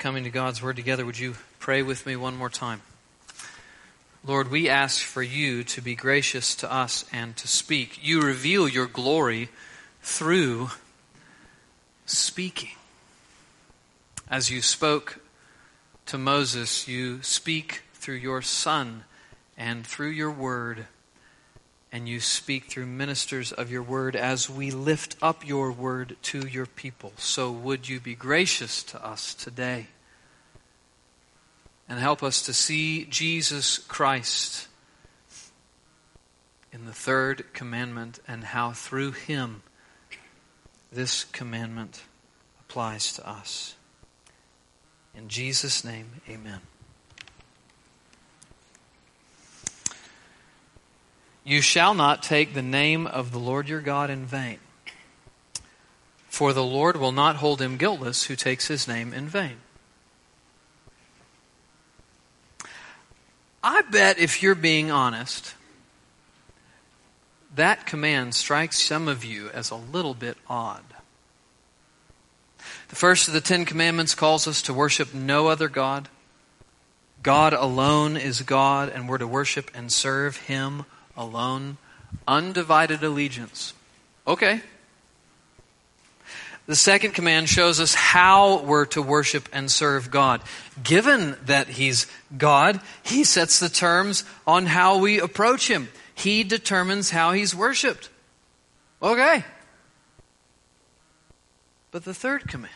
coming to God's Word together, would you pray with me one more time? Lord, we ask for you to be gracious to us and to speak. You reveal your glory through speaking. As you spoke to Moses, you speak through your Son and through your Word. And you speak through ministers of your Word as we lift up your Word to your people. So would you be gracious to us today? and help us to see Jesus Christ in the third commandment and how through him this commandment applies to us. In Jesus' name, amen. You shall not take the name of the Lord your God in vain, for the Lord will not hold him guiltless who takes his name in vain. I bet if you're being honest, that command strikes some of you as a little bit odd. The first of the Ten Commandments calls us to worship no other God. God alone is God, and we're to worship and serve Him alone. Undivided allegiance. Okay, the second command shows us how we're to worship and serve God. Given that He's God, He sets the terms on how we approach Him. He determines how He's worshiped. Okay. But the third command,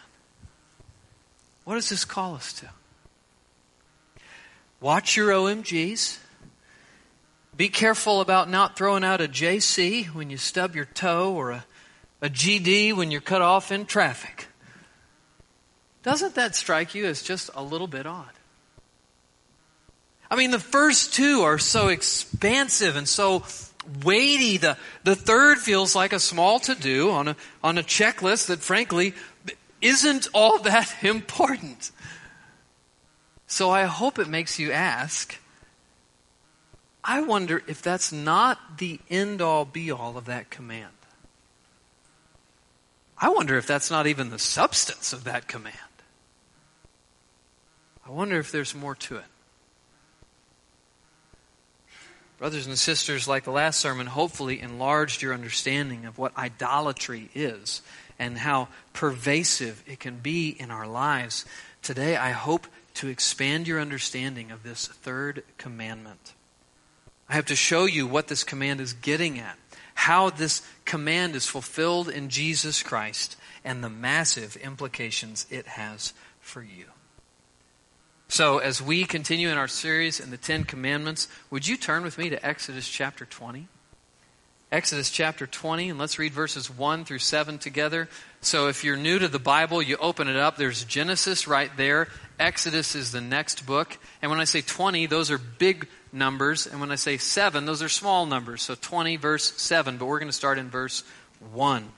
what does this call us to? Watch your OMGs. Be careful about not throwing out a JC when you stub your toe or a a GD when you're cut off in traffic. Doesn't that strike you as just a little bit odd? I mean, the first two are so expansive and so weighty. The, the third feels like a small to do on a, on a checklist that, frankly, isn't all that important. So I hope it makes you ask I wonder if that's not the end all be all of that command. I wonder if that's not even the substance of that command. I wonder if there's more to it. Brothers and sisters, like the last sermon, hopefully enlarged your understanding of what idolatry is and how pervasive it can be in our lives. Today, I hope to expand your understanding of this third commandment. I have to show you what this command is getting at how this command is fulfilled in Jesus Christ and the massive implications it has for you. So, as we continue in our series in the Ten Commandments, would you turn with me to Exodus chapter 20? Exodus chapter 20, and let's read verses 1 through 7 together. So, if you're new to the Bible, you open it up. There's Genesis right there. Exodus is the next book. And when I say 20, those are big numbers. And when I say 7, those are small numbers. So 20, verse 7. But we're going to start in verse 1.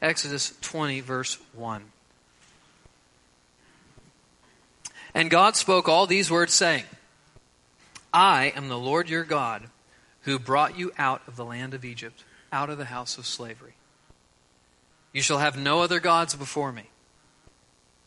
Exodus 20, verse 1. And God spoke all these words, saying, I am the Lord your God, who brought you out of the land of Egypt, out of the house of slavery. You shall have no other gods before me.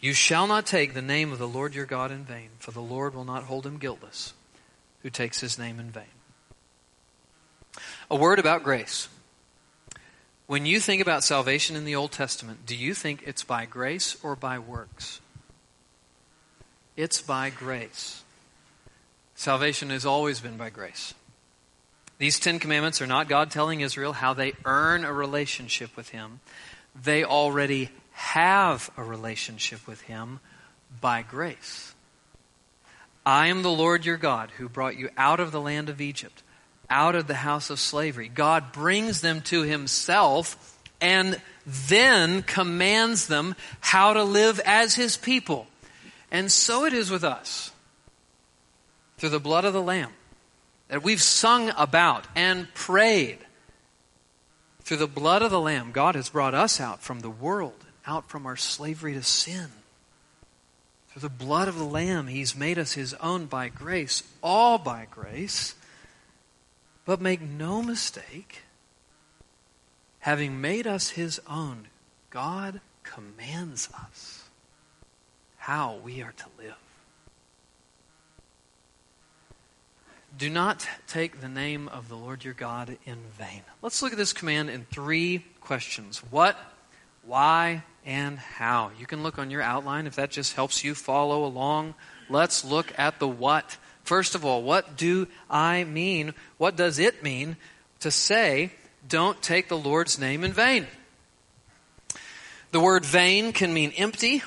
You shall not take the name of the Lord your God in vain, for the Lord will not hold him guiltless who takes his name in vain. A word about grace. When you think about salvation in the Old Testament, do you think it's by grace or by works? It's by grace. Salvation has always been by grace. These Ten Commandments are not God telling Israel how they earn a relationship with Him. They already have a relationship with Him by grace. I am the Lord your God who brought you out of the land of Egypt, out of the house of slavery. God brings them to Himself and then commands them how to live as His people. And so it is with us. through the blood of the Lamb that we've sung about and prayed. Through the blood of the Lamb, God has brought us out from the world, out from our slavery to sin. Through the blood of the Lamb, He's made us His own by grace, all by grace. But make no mistake, having made us His own, God commands us how we are to live. Do not take the name of the Lord your God in vain. Let's look at this command in three questions what, why, and how. You can look on your outline if that just helps you follow along. Let's look at the what. First of all, what do I mean? What does it mean to say, don't take the Lord's name in vain? The word vain can mean empty,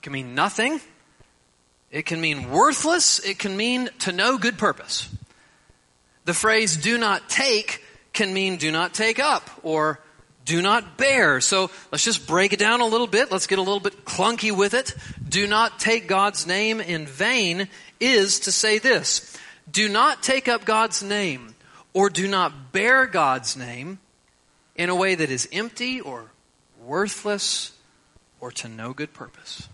can mean nothing, it can mean worthless. It can mean to no good purpose. The phrase do not take can mean do not take up or do not bear. So let's just break it down a little bit. Let's get a little bit clunky with it. Do not take God's name in vain is to say this. Do not take up God's name or do not bear God's name in a way that is empty or worthless or to no good purpose.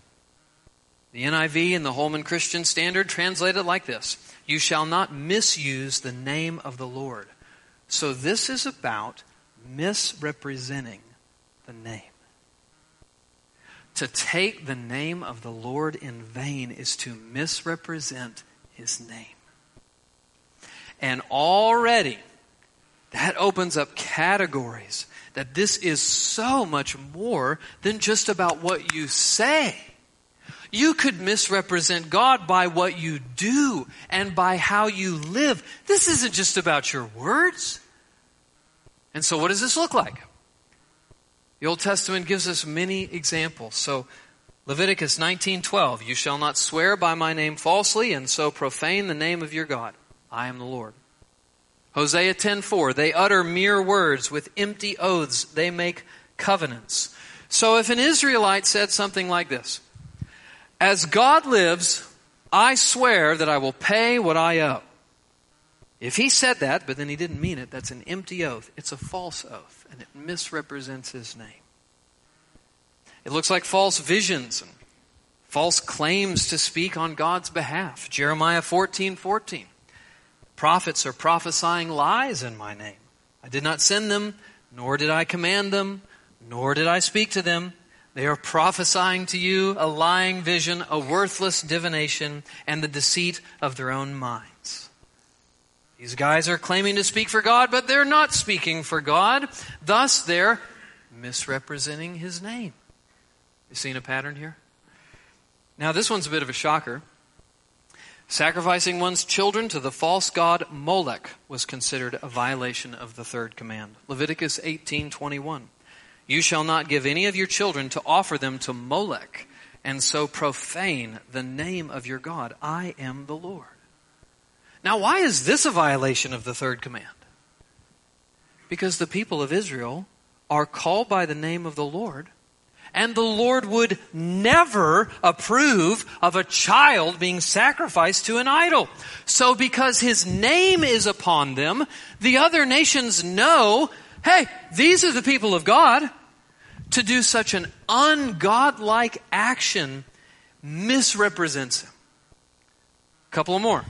The NIV and the Holman Christian Standard translate it like this You shall not misuse the name of the Lord. So this is about misrepresenting the name. To take the name of the Lord in vain is to misrepresent his name. And already, that opens up categories that this is so much more than just about what you say. You could misrepresent God by what you do and by how you live. This isn't just about your words. And so, what does this look like? The Old Testament gives us many examples. So, Leviticus 19:12, "You shall not swear by my name falsely and so profane the name of your God. I am the Lord." Hosea 10:4, "They utter mere words with empty oaths; they make covenants." So if an Israelite said something like this, as God lives, I swear that I will pay what I owe. If he said that, but then he didn't mean it, that's an empty oath. It's a false oath, and it misrepresents his name. It looks like false visions and false claims to speak on God's behalf. Jeremiah 14 14. Prophets are prophesying lies in my name. I did not send them, nor did I command them, nor did I speak to them. They are prophesying to you a lying vision, a worthless divination, and the deceit of their own minds. These guys are claiming to speak for God, but they're not speaking for God. Thus, they're misrepresenting His name. You seen a pattern here? Now, this one's a bit of a shocker. Sacrificing one's children to the false god Molech was considered a violation of the third command. Leviticus 18:21. You shall not give any of your children to offer them to Molech, and so profane the name of your God. I am the Lord. Now, why is this a violation of the third command? Because the people of Israel are called by the name of the Lord, and the Lord would never approve of a child being sacrificed to an idol. So because his name is upon them, the other nations know hey, these are the people of God. To do such an ungodlike action misrepresents him. A couple more.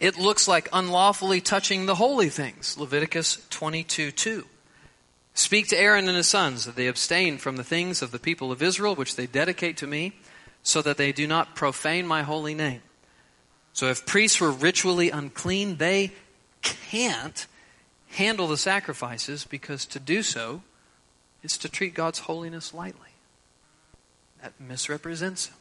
It looks like unlawfully touching the holy things. Leviticus 22 2. Speak to Aaron and his sons that they abstain from the things of the people of Israel which they dedicate to me, so that they do not profane my holy name. So if priests were ritually unclean, they can't handle the sacrifices because to do so is to treat God's holiness lightly. That misrepresents Him.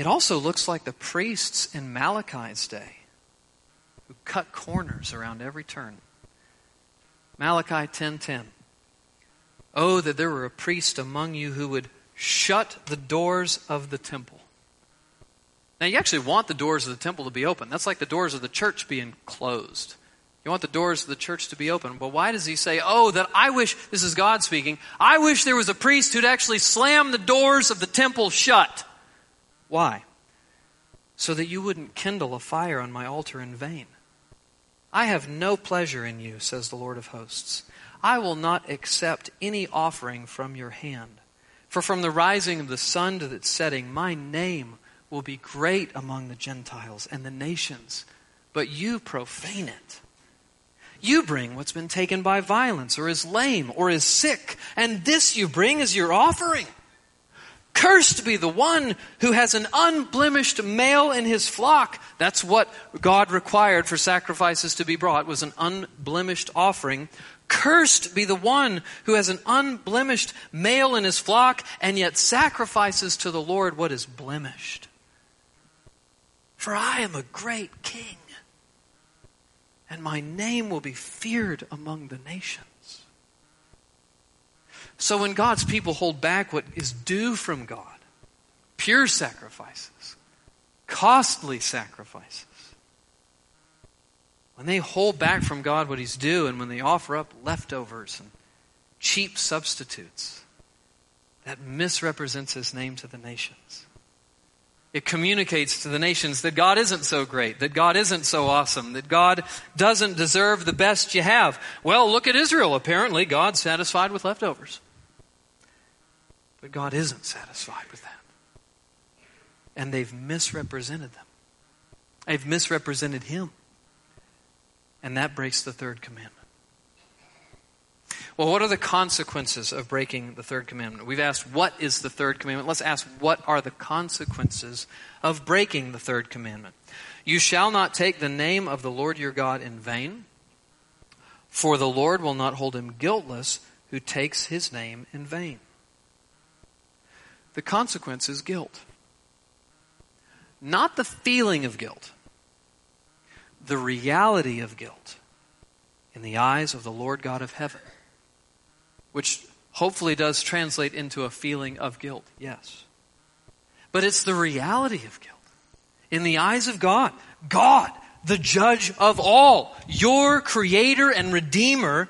It also looks like the priests in Malachi's day who cut corners around every turn. Malachi 10:10. Oh that there were a priest among you who would shut the doors of the temple. Now you actually want the doors of the temple to be open. That's like the doors of the church being closed. You want the doors of the church to be open. But why does he say, oh, that I wish, this is God speaking, I wish there was a priest who'd actually slam the doors of the temple shut? Why? so that you wouldn't kindle a fire on my altar in vain. I have no pleasure in you, says the Lord of hosts. I will not accept any offering from your hand. For from the rising of the sun to its setting, my name will be great among the Gentiles and the nations, but you profane it. You bring what's been taken by violence, or is lame, or is sick, and this you bring as your offering. Cursed be the one who has an unblemished male in his flock. That's what God required for sacrifices to be brought was an unblemished offering. Cursed be the one who has an unblemished male in his flock and yet sacrifices to the Lord what is blemished. For I am a great king, and my name will be feared among the nations. So when God's people hold back what is due from God, pure sacrifices, costly sacrifices, when they hold back from God what He's due, and when they offer up leftovers and cheap substitutes, that misrepresents His name to the nations. It communicates to the nations that God isn't so great, that God isn't so awesome, that God doesn't deserve the best you have. Well, look at Israel. Apparently, God's satisfied with leftovers. But God isn't satisfied with that. And they've misrepresented them. They've misrepresented Him. And that breaks the third commandment. Well, what are the consequences of breaking the third commandment? We've asked, what is the third commandment? Let's ask, what are the consequences of breaking the third commandment? You shall not take the name of the Lord your God in vain, for the Lord will not hold him guiltless who takes his name in vain. The consequence is guilt. Not the feeling of guilt, the reality of guilt in the eyes of the Lord God of heaven, which hopefully does translate into a feeling of guilt, yes. But it's the reality of guilt in the eyes of God. God, the judge of all, your creator and redeemer,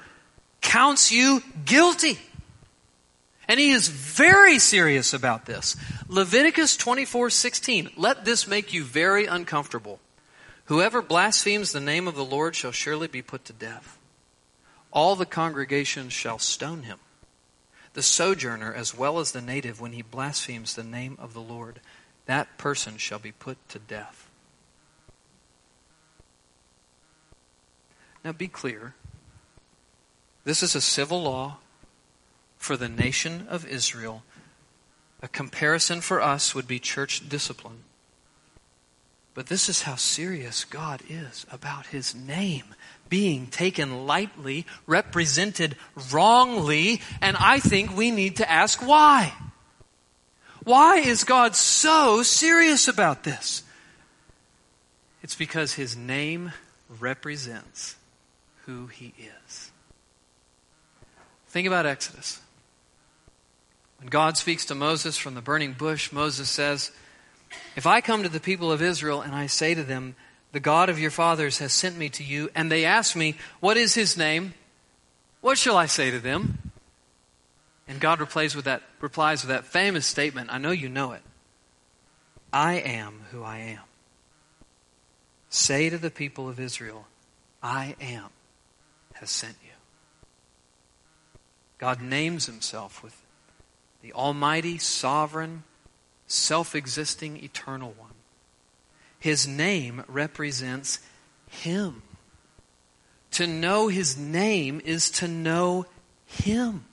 counts you guilty. And he is very serious about this. Leviticus 24:16. Let this make you very uncomfortable. Whoever blasphemes the name of the Lord shall surely be put to death. All the congregation shall stone him. The sojourner as well as the native when he blasphemes the name of the Lord, that person shall be put to death. Now be clear. This is a civil law for the nation of Israel. A comparison for us would be church discipline. But this is how serious God is about his name being taken lightly, represented wrongly, and I think we need to ask why. Why is God so serious about this? It's because his name represents who he is. Think about Exodus. When God speaks to Moses from the burning bush, Moses says, If I come to the people of Israel and I say to them, The God of your fathers has sent me to you, and they ask me, What is his name? What shall I say to them? And God replies with that, replies with that famous statement. I know you know it. I am who I am. Say to the people of Israel, I am has sent you. God names himself with the Almighty, Sovereign, self existing, eternal one. His name represents Him. To know His name is to know Him.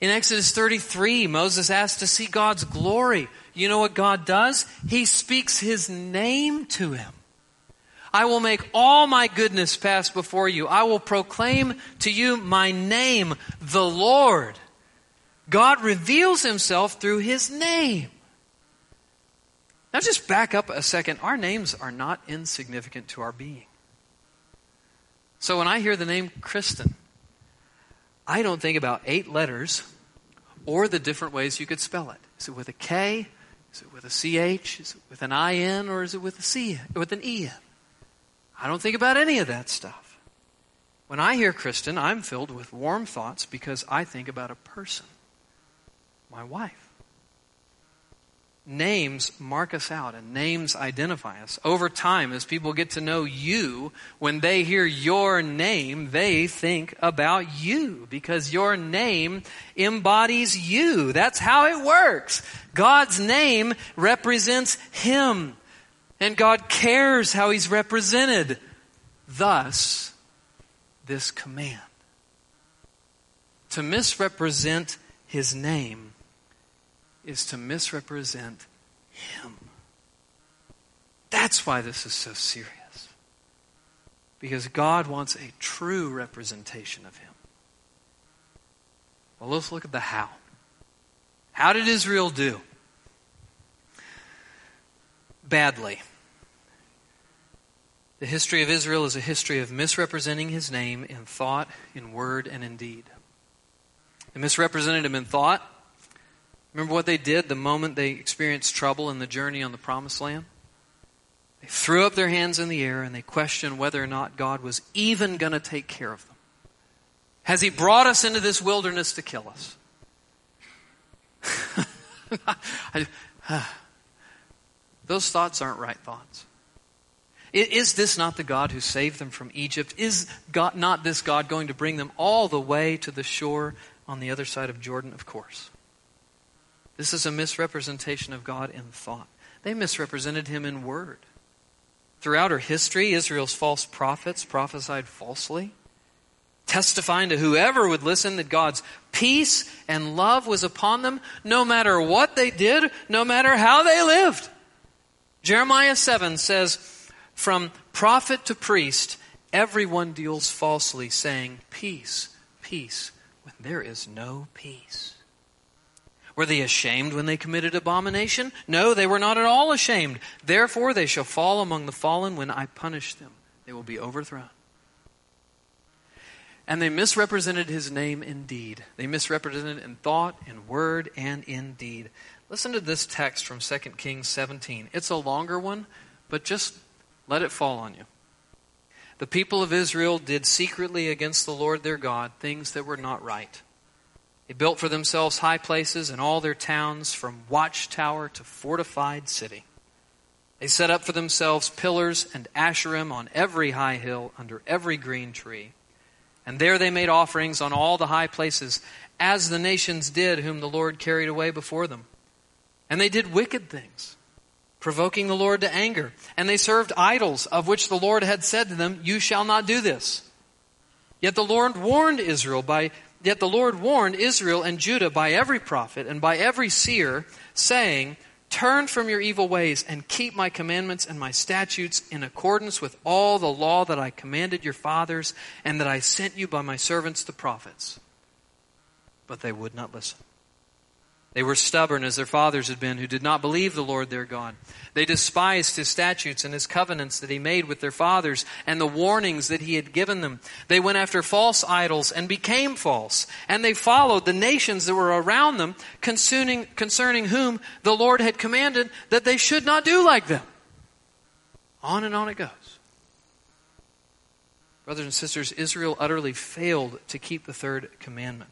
In Exodus 33, Moses asked to see God's glory. You know what God does? He speaks His name to him. I will make all my goodness pass before you. I will proclaim to you my name, the Lord. God reveals himself through his name. Now, just back up a second. Our names are not insignificant to our being. So, when I hear the name Kristen, I don't think about eight letters or the different ways you could spell it. Is it with a K? Is it with a CH? Is it with an IN? Or is it with a C? With an EN? I don't think about any of that stuff. When I hear Kristen, I'm filled with warm thoughts because I think about a person my wife. names mark us out and names identify us. Over time, as people get to know you, when they hear your name, they think about you because your name embodies you. That's how it works. God's name represents Him. And God cares how He's represented. Thus, this command. To misrepresent His name is to misrepresent Him. That's why this is so serious. Because God wants a true representation of Him. Well, let's look at the how. How did Israel do? Badly. The history of Israel is a history of misrepresenting his name in thought, in word, and in deed. They misrepresented him in thought. Remember what they did the moment they experienced trouble in the journey on the promised land? They threw up their hands in the air and they questioned whether or not God was even going to take care of them. Has He brought us into this wilderness to kill us? I, uh, those thoughts aren't right thoughts. Is this not the God who saved them from Egypt? Is God, not this God going to bring them all the way to the shore on the other side of Jordan? Of course. This is a misrepresentation of God in thought. They misrepresented him in word. Throughout her history, Israel's false prophets prophesied falsely, testifying to whoever would listen that God's peace and love was upon them no matter what they did, no matter how they lived. Jeremiah 7 says, From prophet to priest, everyone deals falsely, saying, Peace, peace, when there is no peace. Were they ashamed when they committed abomination? No, they were not at all ashamed. Therefore, they shall fall among the fallen when I punish them. They will be overthrown. And they misrepresented his name in deed. They misrepresented in thought, in word, and in deed. Listen to this text from 2 Kings 17. It's a longer one, but just let it fall on you. The people of Israel did secretly against the Lord their God things that were not right. They built for themselves high places in all their towns, from watchtower to fortified city. They set up for themselves pillars and asherim on every high hill, under every green tree. And there they made offerings on all the high places, as the nations did whom the Lord carried away before them. And they did wicked things, provoking the Lord to anger. And they served idols, of which the Lord had said to them, You shall not do this. Yet the Lord warned Israel by Yet the Lord warned Israel and Judah by every prophet and by every seer, saying, Turn from your evil ways and keep my commandments and my statutes in accordance with all the law that I commanded your fathers and that I sent you by my servants the prophets. But they would not listen. They were stubborn as their fathers had been, who did not believe the Lord their God. They despised his statutes and his covenants that he made with their fathers and the warnings that he had given them. They went after false idols and became false. And they followed the nations that were around them concerning, concerning whom the Lord had commanded that they should not do like them. On and on it goes. Brothers and sisters, Israel utterly failed to keep the third commandment.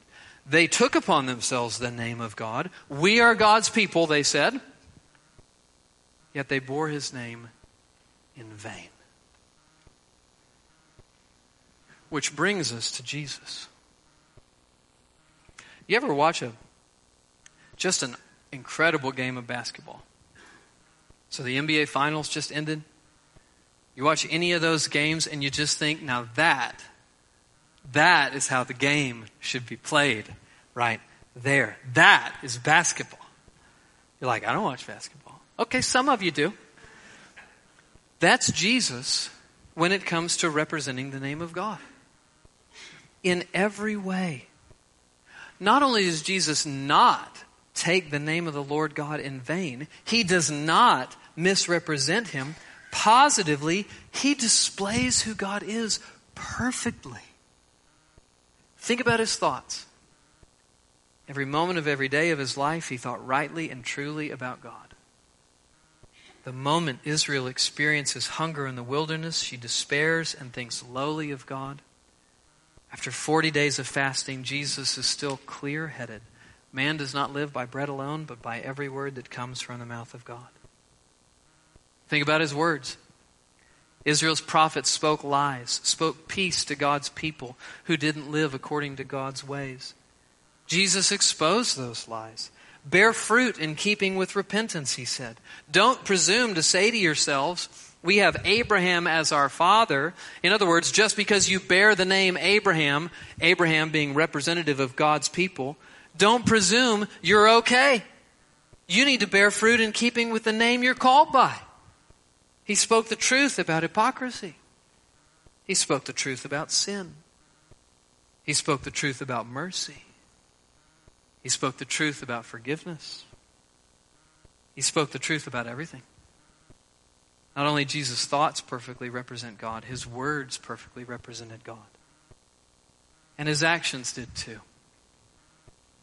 They took upon themselves the name of God. We are God's people, they said. Yet they bore his name in vain. Which brings us to Jesus. You ever watch a just an incredible game of basketball? So the NBA finals just ended. You watch any of those games and you just think, now that that is how the game should be played right there. That is basketball. You're like, I don't watch basketball. Okay, some of you do. That's Jesus when it comes to representing the name of God. In every way. Not only does Jesus not take the name of the Lord God in vain, he does not misrepresent him. Positively, he displays who God is perfectly. Think about his thoughts. Every moment of every day of his life, he thought rightly and truly about God. The moment Israel experiences hunger in the wilderness, she despairs and thinks lowly of God. After 40 days of fasting, Jesus is still clear headed, Man does not live by bread alone, but by every word that comes from the mouth of God. Think about his words. Israel's prophets spoke lies, spoke peace to God's people who didn't live according to God's ways. Jesus exposed those lies. Bear fruit in keeping with repentance, he said. Don't presume to say to yourselves, we have Abraham as our father. In other words, just because you bear the name Abraham, Abraham being representative of God's people, don't presume you're okay. You need to bear fruit in keeping with the name you're called by. He spoke the truth about hypocrisy. He spoke the truth about sin. He spoke the truth about mercy. He spoke the truth about forgiveness. He spoke the truth about everything. Not only Jesus' thoughts perfectly represent God, his words perfectly represented God. And his actions did too.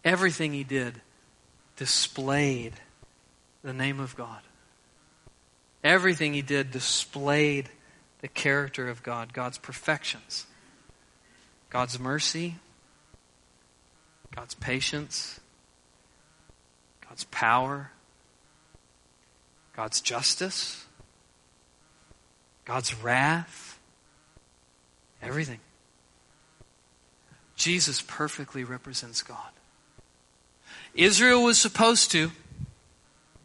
Everything he did displayed the name of God. Everything he did displayed the character of God, God's perfections, God's mercy, God's patience, God's power, God's justice, God's wrath, everything. Jesus perfectly represents God. Israel was supposed to.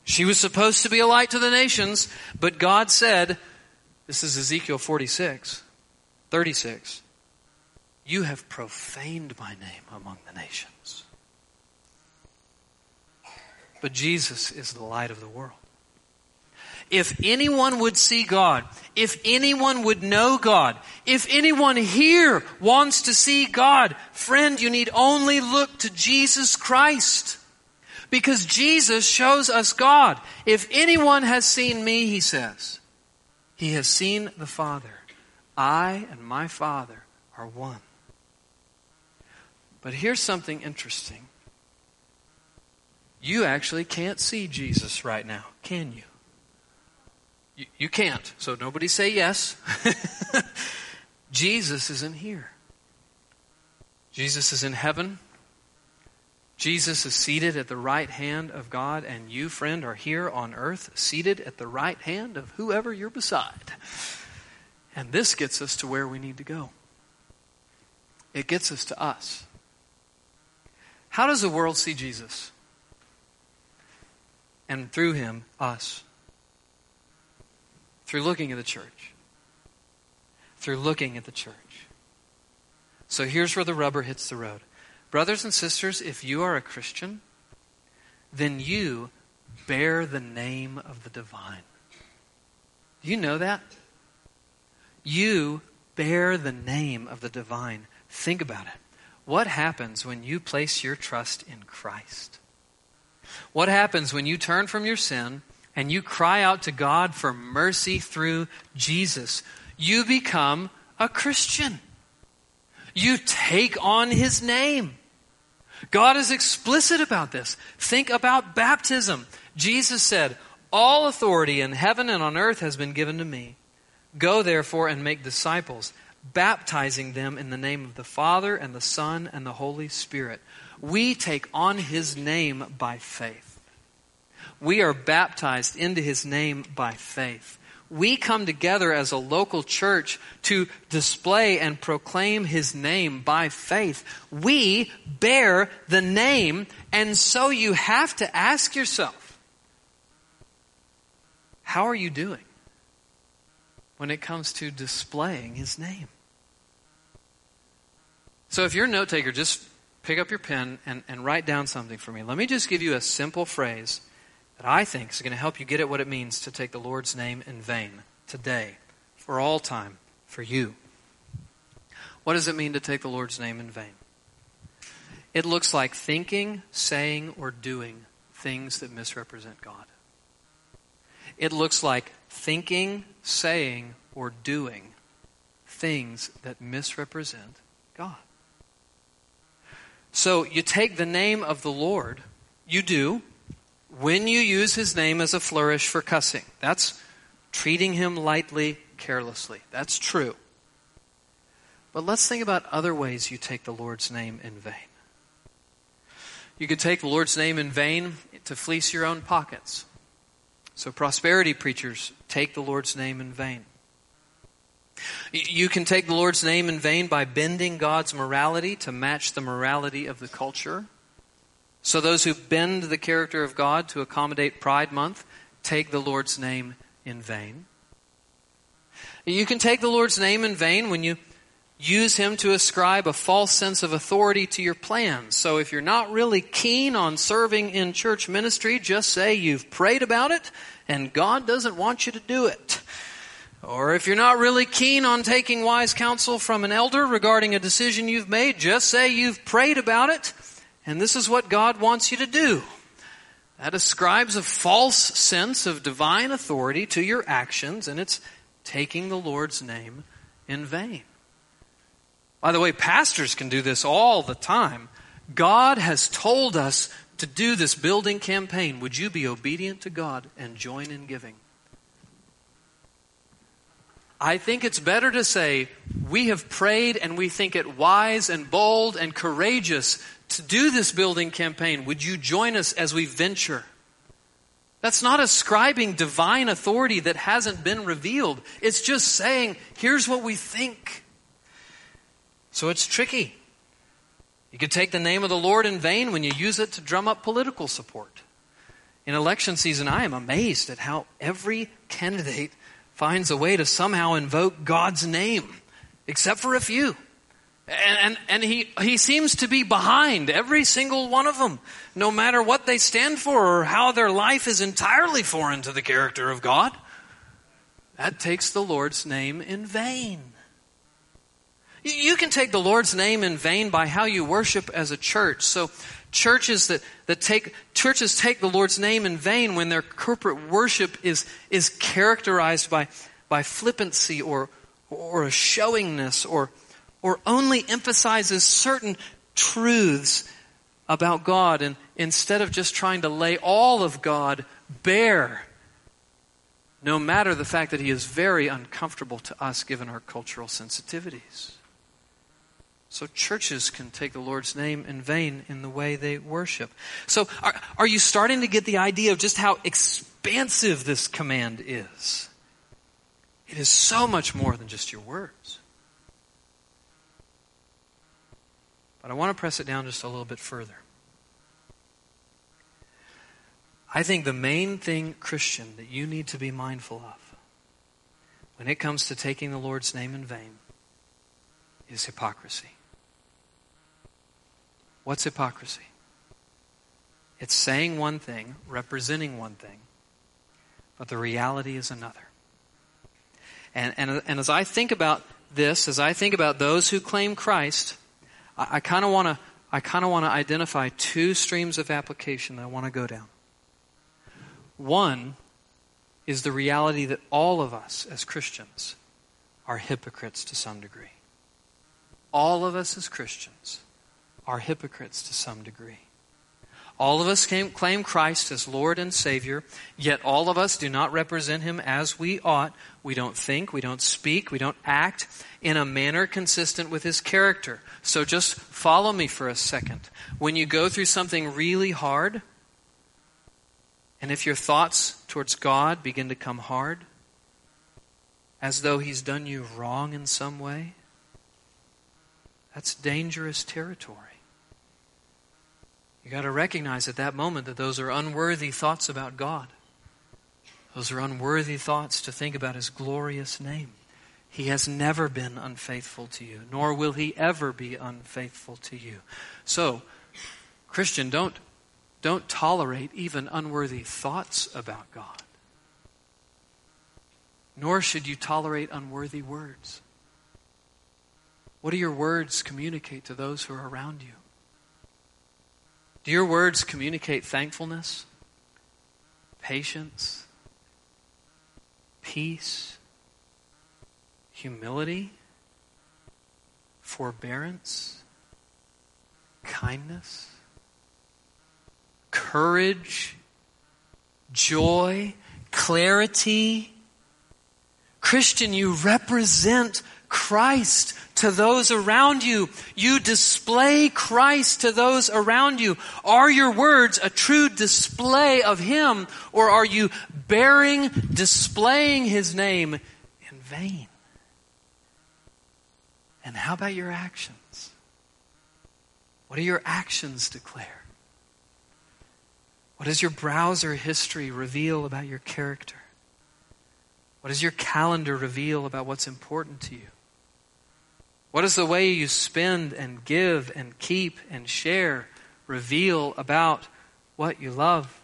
She was supposed to be a light to the nations, but God said, this is Ezekiel 46, 36, you have profaned my name among the nations. But Jesus is the light of the world. If anyone would see God, if anyone would know God, if anyone here wants to see God, friend, you need only look to Jesus Christ. Because Jesus shows us God. If anyone has seen me, he says, he has seen the Father. I and my Father are one. But here's something interesting. You actually can't see Jesus right now, can you? You, you can't. So nobody say yes. Jesus isn't here. Jesus is in heaven. Jesus is seated at the right hand of God, and you, friend, are here on earth, seated at the right hand of whoever you're beside. And this gets us to where we need to go. It gets us to us. How does the world see Jesus? And through him, us. Through looking at the church. Through looking at the church. So here's where the rubber hits the road. Brothers and sisters, if you are a Christian, then you bear the name of the divine. Do you know that? You bear the name of the divine. Think about it. What happens when you place your trust in Christ? What happens when you turn from your sin and you cry out to God for mercy through Jesus? You become a Christian. You take on his name. God is explicit about this. Think about baptism. Jesus said, All authority in heaven and on earth has been given to me. Go therefore and make disciples, baptizing them in the name of the Father and the Son and the Holy Spirit. We take on His name by faith. We are baptized into His name by faith we come together as a local church to display and proclaim his name by faith. We bear the name, and so you have to ask yourself, how are you doing when it comes to displaying his name? So if you're a note taker, just pick up your pen and, and write down something for me. Let me just give you a simple phrase that I think is going to help you get at what it means to take the Lord's name in vain today, for all time, for you. What does it mean to take the Lord's name in vain? It looks like thinking, saying, or doing things that misrepresent God. It looks like thinking, saying, or doing things that misrepresent God. So you take the name of the Lord, you do, when you use his name as a flourish for cussing. That's treating him lightly, carelessly. That's true. But let's think about other ways you take the Lord's name in vain. you could take the Lord's name in vain to fleece your own pockets. So, prosperity preachers take the Lord's name in vain. You can take the Lord's name in vain by bending God's morality to match the morality of the culture. So, those who bend the character of God to accommodate Pride Month take the Lord's name in vain. You can take the Lord's name in vain when you use him to ascribe a false sense of authority to your plans. So if you're not really keen on serving in church ministry, just say you've prayed about it and God doesn't want you to do it. Or if you're not really keen on taking wise counsel from an elder regarding a decision you've made, just say you've prayed about it and this is what God wants you to do. That ascribes a false sense of divine authority to your actions and it's taking the Lord's name in vain. By the way, pastors can do this all the time. God has told us to do this building campaign. Would you be obedient to God and join in giving? I think it's better to say, we have prayed and we think it wise and bold and courageous to do this building campaign. Would you join us as we venture? That's not ascribing divine authority that hasn't been revealed. It's just saying, here's what we think. So it's tricky. You could take the name of the Lord in vain when you use it to drum up political support. In election season, I am amazed at how every candidate finds a way to somehow invoke God's name, except for a few. And, and, and, he, he seems to be behind every single one of them, no matter what they stand for or how their life is entirely foreign to the character of God. That takes the Lord's name in vain. You can take the Lord's name in vain by how you worship as a church. So churches that, that take churches take the Lord's name in vain when their corporate worship is is characterized by by flippancy or or a showingness or or only emphasizes certain truths about God and instead of just trying to lay all of God bare no matter the fact that he is very uncomfortable to us given our cultural sensitivities. So churches can take the Lord's name in vain in the way they worship. So are, are you starting to get the idea of just how expansive this command is? It is so much more than just your words. But I want to press it down just a little bit further. I think the main thing, Christian, that you need to be mindful of when it comes to taking the Lord's name in vain is hypocrisy. What's hypocrisy? It's saying one thing, representing one thing, but the reality is another. And, and, and as I think about this, as I think about those who claim Christ, I, kind of want to I kind of want to identify two streams of application that I want to go down. One is the reality that all of us as Christians are hypocrites to some degree. All of us as Christians are hypocrites to some degree. All of us claim Christ as Lord and Savior, yet all of us do not represent Him as we ought. We don't think, we don't speak, we don't act in a manner consistent with His character. So just follow me for a second. When you go through something really hard, and if your thoughts towards God begin to come hard, as though He's done you wrong in some way, that's dangerous territory. You got to recognize at that moment that those are unworthy thoughts about God. Those are unworthy thoughts to think about His glorious name. He has never been unfaithful to you, nor will He ever be unfaithful to you. So, Christian, don't, don't tolerate even unworthy thoughts about God. Nor should you tolerate unworthy words. What do your words communicate to those who are around you? Do your words communicate thankfulness, patience, peace, humility, forbearance, kindness, courage, joy, clarity? Christian, you represent Christ to those around you. You display Christ to those around you. Are your words a true display of Him, or are you bearing, displaying His name in vain? And how about your actions? What do your actions declare? What does your browser history reveal about your character? What does your calendar reveal about what's important to you? What does the way you spend and give and keep and share reveal about what you love?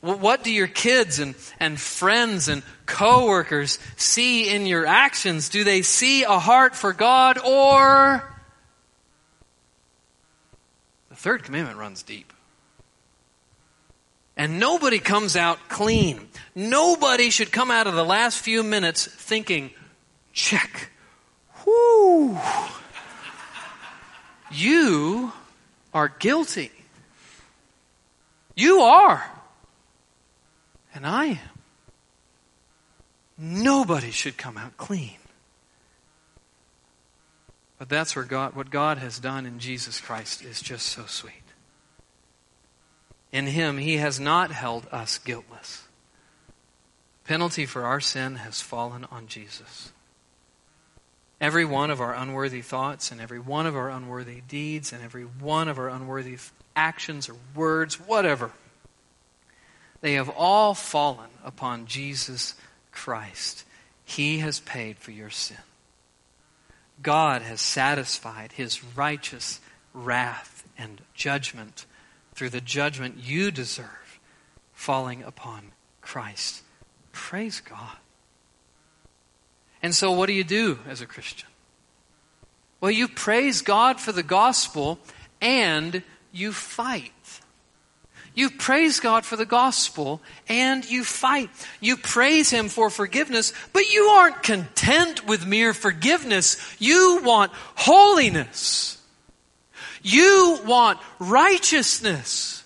What do your kids and, and friends and coworkers see in your actions? Do they see a heart for God or the third commandment runs deep. And nobody comes out clean. Nobody should come out of the last few minutes thinking, check. Whoo. You are guilty. You are. And I am. Nobody should come out clean. But that's where God, what God has done in Jesus Christ is just so sweet. In Him, He has not held us guiltless. Penalty for our sin has fallen on Jesus. Every one of our unworthy thoughts and every one of our unworthy deeds and every one of our unworthy actions or words, whatever, they have all fallen upon Jesus Christ. He has paid for your sin. God has satisfied his righteous wrath and judgment through the judgment you deserve falling upon Christ. Praise God. And so, what do you do as a Christian? Well, you praise God for the gospel and you fight. You praise God for the gospel and you fight. You praise Him for forgiveness, but you aren't content with mere forgiveness. You want holiness. You want righteousness.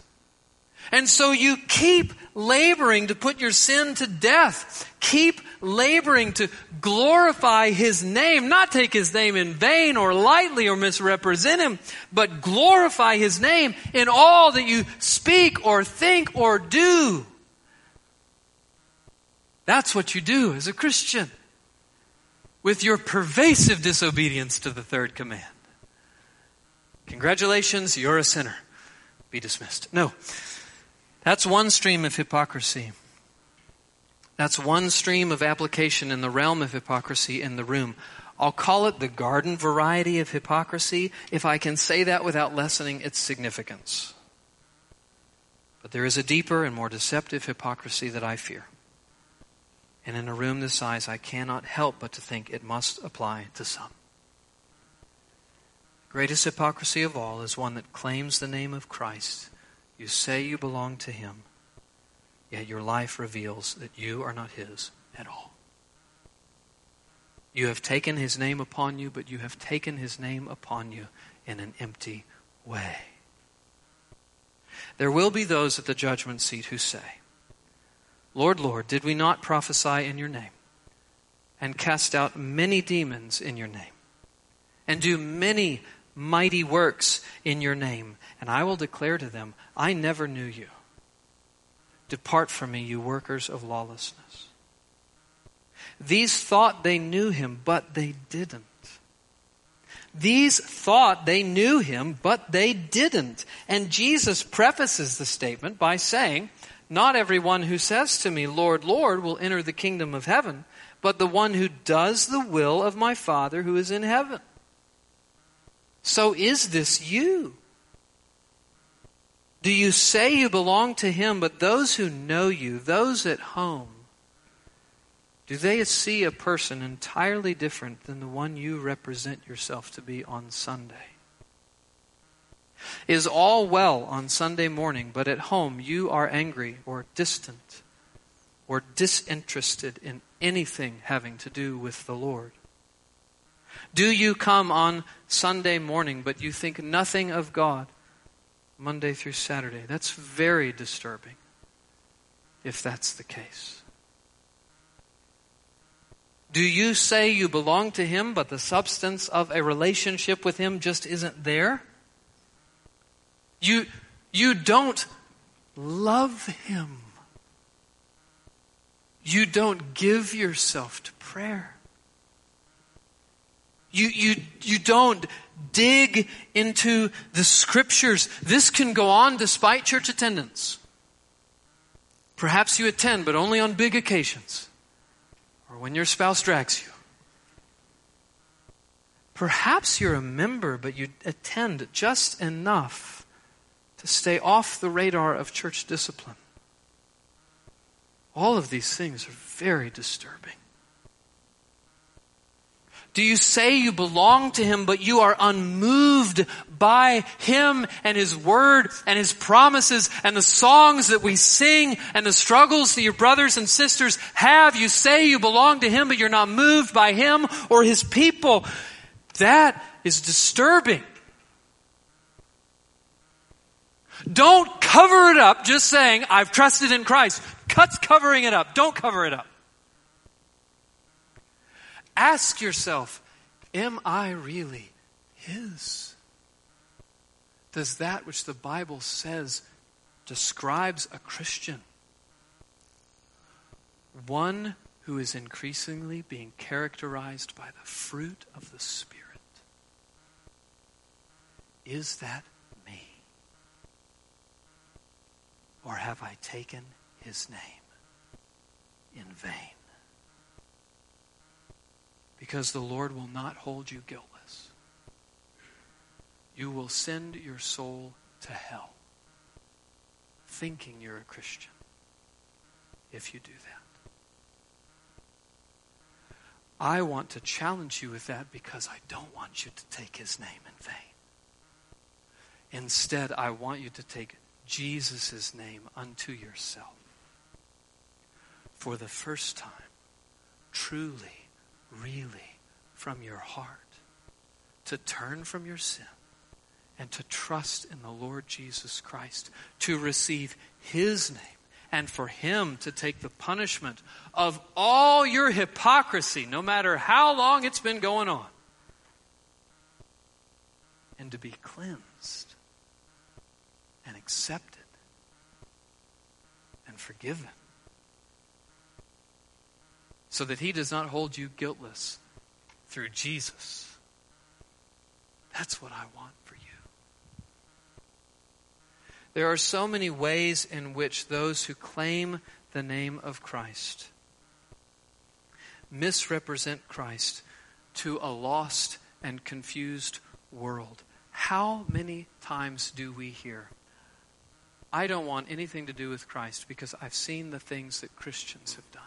And so you keep laboring to put your sin to death. Keep laboring to glorify His name, not take His name in vain or lightly or misrepresent Him, but glorify His name in all that you speak or think or do. That's what you do as a Christian with your pervasive disobedience to the third command. Congratulations, you're a sinner. Be dismissed. No. That's one stream of hypocrisy. That's one stream of application in the realm of hypocrisy in the room. I'll call it the garden variety of hypocrisy if I can say that without lessening its significance. But there is a deeper and more deceptive hypocrisy that I fear. And in a room this size, I cannot help but to think it must apply to some. Greatest hypocrisy of all is one that claims the name of Christ. You say you belong to Him, Yet your life reveals that you are not His at all. You have taken His name upon you, but you have taken His name upon you in an empty way. There will be those at the judgment seat who say, Lord, Lord, did we not prophesy in your name and cast out many demons in your name and do many mighty works in your name? And I will declare to them, I never knew you. Depart from me, you workers of lawlessness. These thought they knew him, but they didn't. These thought they knew him, but they didn't. And Jesus prefaces the statement by saying, Not everyone who says to me, Lord, Lord, will enter the kingdom of heaven, but the one who does the will of my Father who is in heaven. So is this you? Do you say you belong to Him, but those who know you, those at home, do they see a person entirely different than the one you represent yourself to be on Sunday? Is all well on Sunday morning, but at home you are angry or distant or disinterested in anything having to do with the Lord? Do you come on Sunday morning, but you think nothing of God? Monday through Saturday. That's very disturbing if that's the case. Do you say you belong to Him, but the substance of a relationship with Him just isn't there? You, you don't love Him. You don't give yourself to prayer. You, you, you don't dig into the scriptures. This can go on despite church attendance. Perhaps you attend, but only on big occasions or when your spouse drags you. Perhaps you're a member, but you attend just enough to stay off the radar of church discipline. All of these things are very disturbing. Do you say you belong to Him, but you are unmoved by Him and His Word and His promises and the songs that we sing and the struggles that your brothers and sisters have? You say you belong to Him, but you're not moved by Him or His people. That is disturbing. Don't cover it up just saying, I've trusted in Christ. Cuts covering it up. Don't cover it up. Ask yourself, am I really His? Does that which the Bible says describes a Christian? One who is increasingly being characterized by the fruit of the Spirit. Is that me? Or have I taken his name in vain? Because the Lord will not hold you guiltless. You will send your soul to hell thinking you're a Christian if you do that. I want to challenge you with that because I don't want you to take his name in vain. Instead, I want you to take Jesus' name unto yourself. For the first time, truly really from your heart to turn from your sin and to trust in the Lord Jesus Christ, to receive His name, and for Him to take the punishment of all your hypocrisy, no matter how long it's been going on, and to be cleansed and accepted and forgiven so that he does not hold you guiltless through Jesus. That's what I want for you. There are so many ways in which those who claim the name of Christ misrepresent Christ to a lost and confused world. How many times do we hear, I don't want anything to do with Christ because I've seen the things that Christians have done?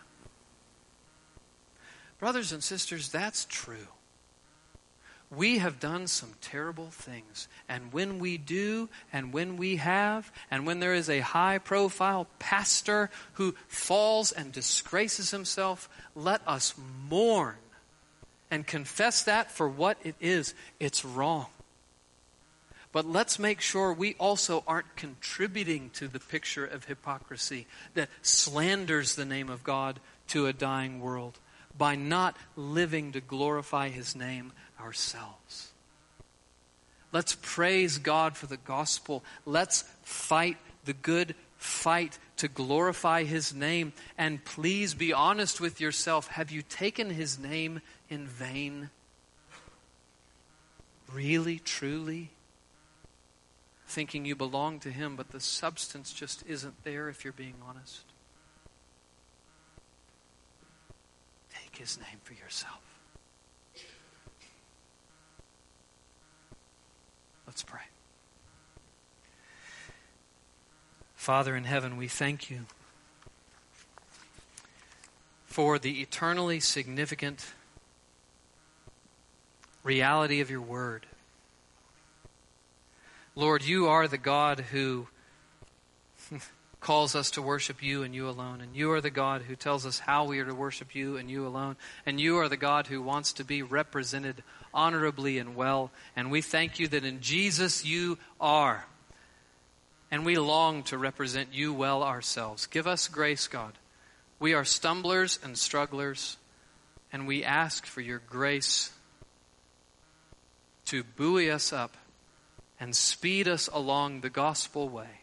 Brothers and sisters, that's true. We have done some terrible things. And when we do, and when we have, and when there is a high profile pastor who falls and disgraces himself, let us mourn and confess that for what it is. It's wrong. But let's make sure we also aren't contributing to the picture of hypocrisy that slanders the name of God to a dying world by not living to glorify His name ourselves. Let's praise God for the gospel. Let's fight the good fight to glorify His name. And please be honest with yourself. Have you taken His name in vain? Really, truly? Thinking you belong to Him, but the substance just isn't there if you're being honest. His name for yourself. Let's pray. Father in heaven, we thank you for the eternally significant reality of your word. Lord, you are the God who calls us to worship you and you alone. And you are the God who tells us how we are to worship you and you alone. And you are the God who wants to be represented honorably and well. And we thank you that in Jesus you are. And we long to represent you well ourselves. Give us grace, God. We are stumblers and strugglers. And we ask for your grace to buoy us up and speed us along the gospel way.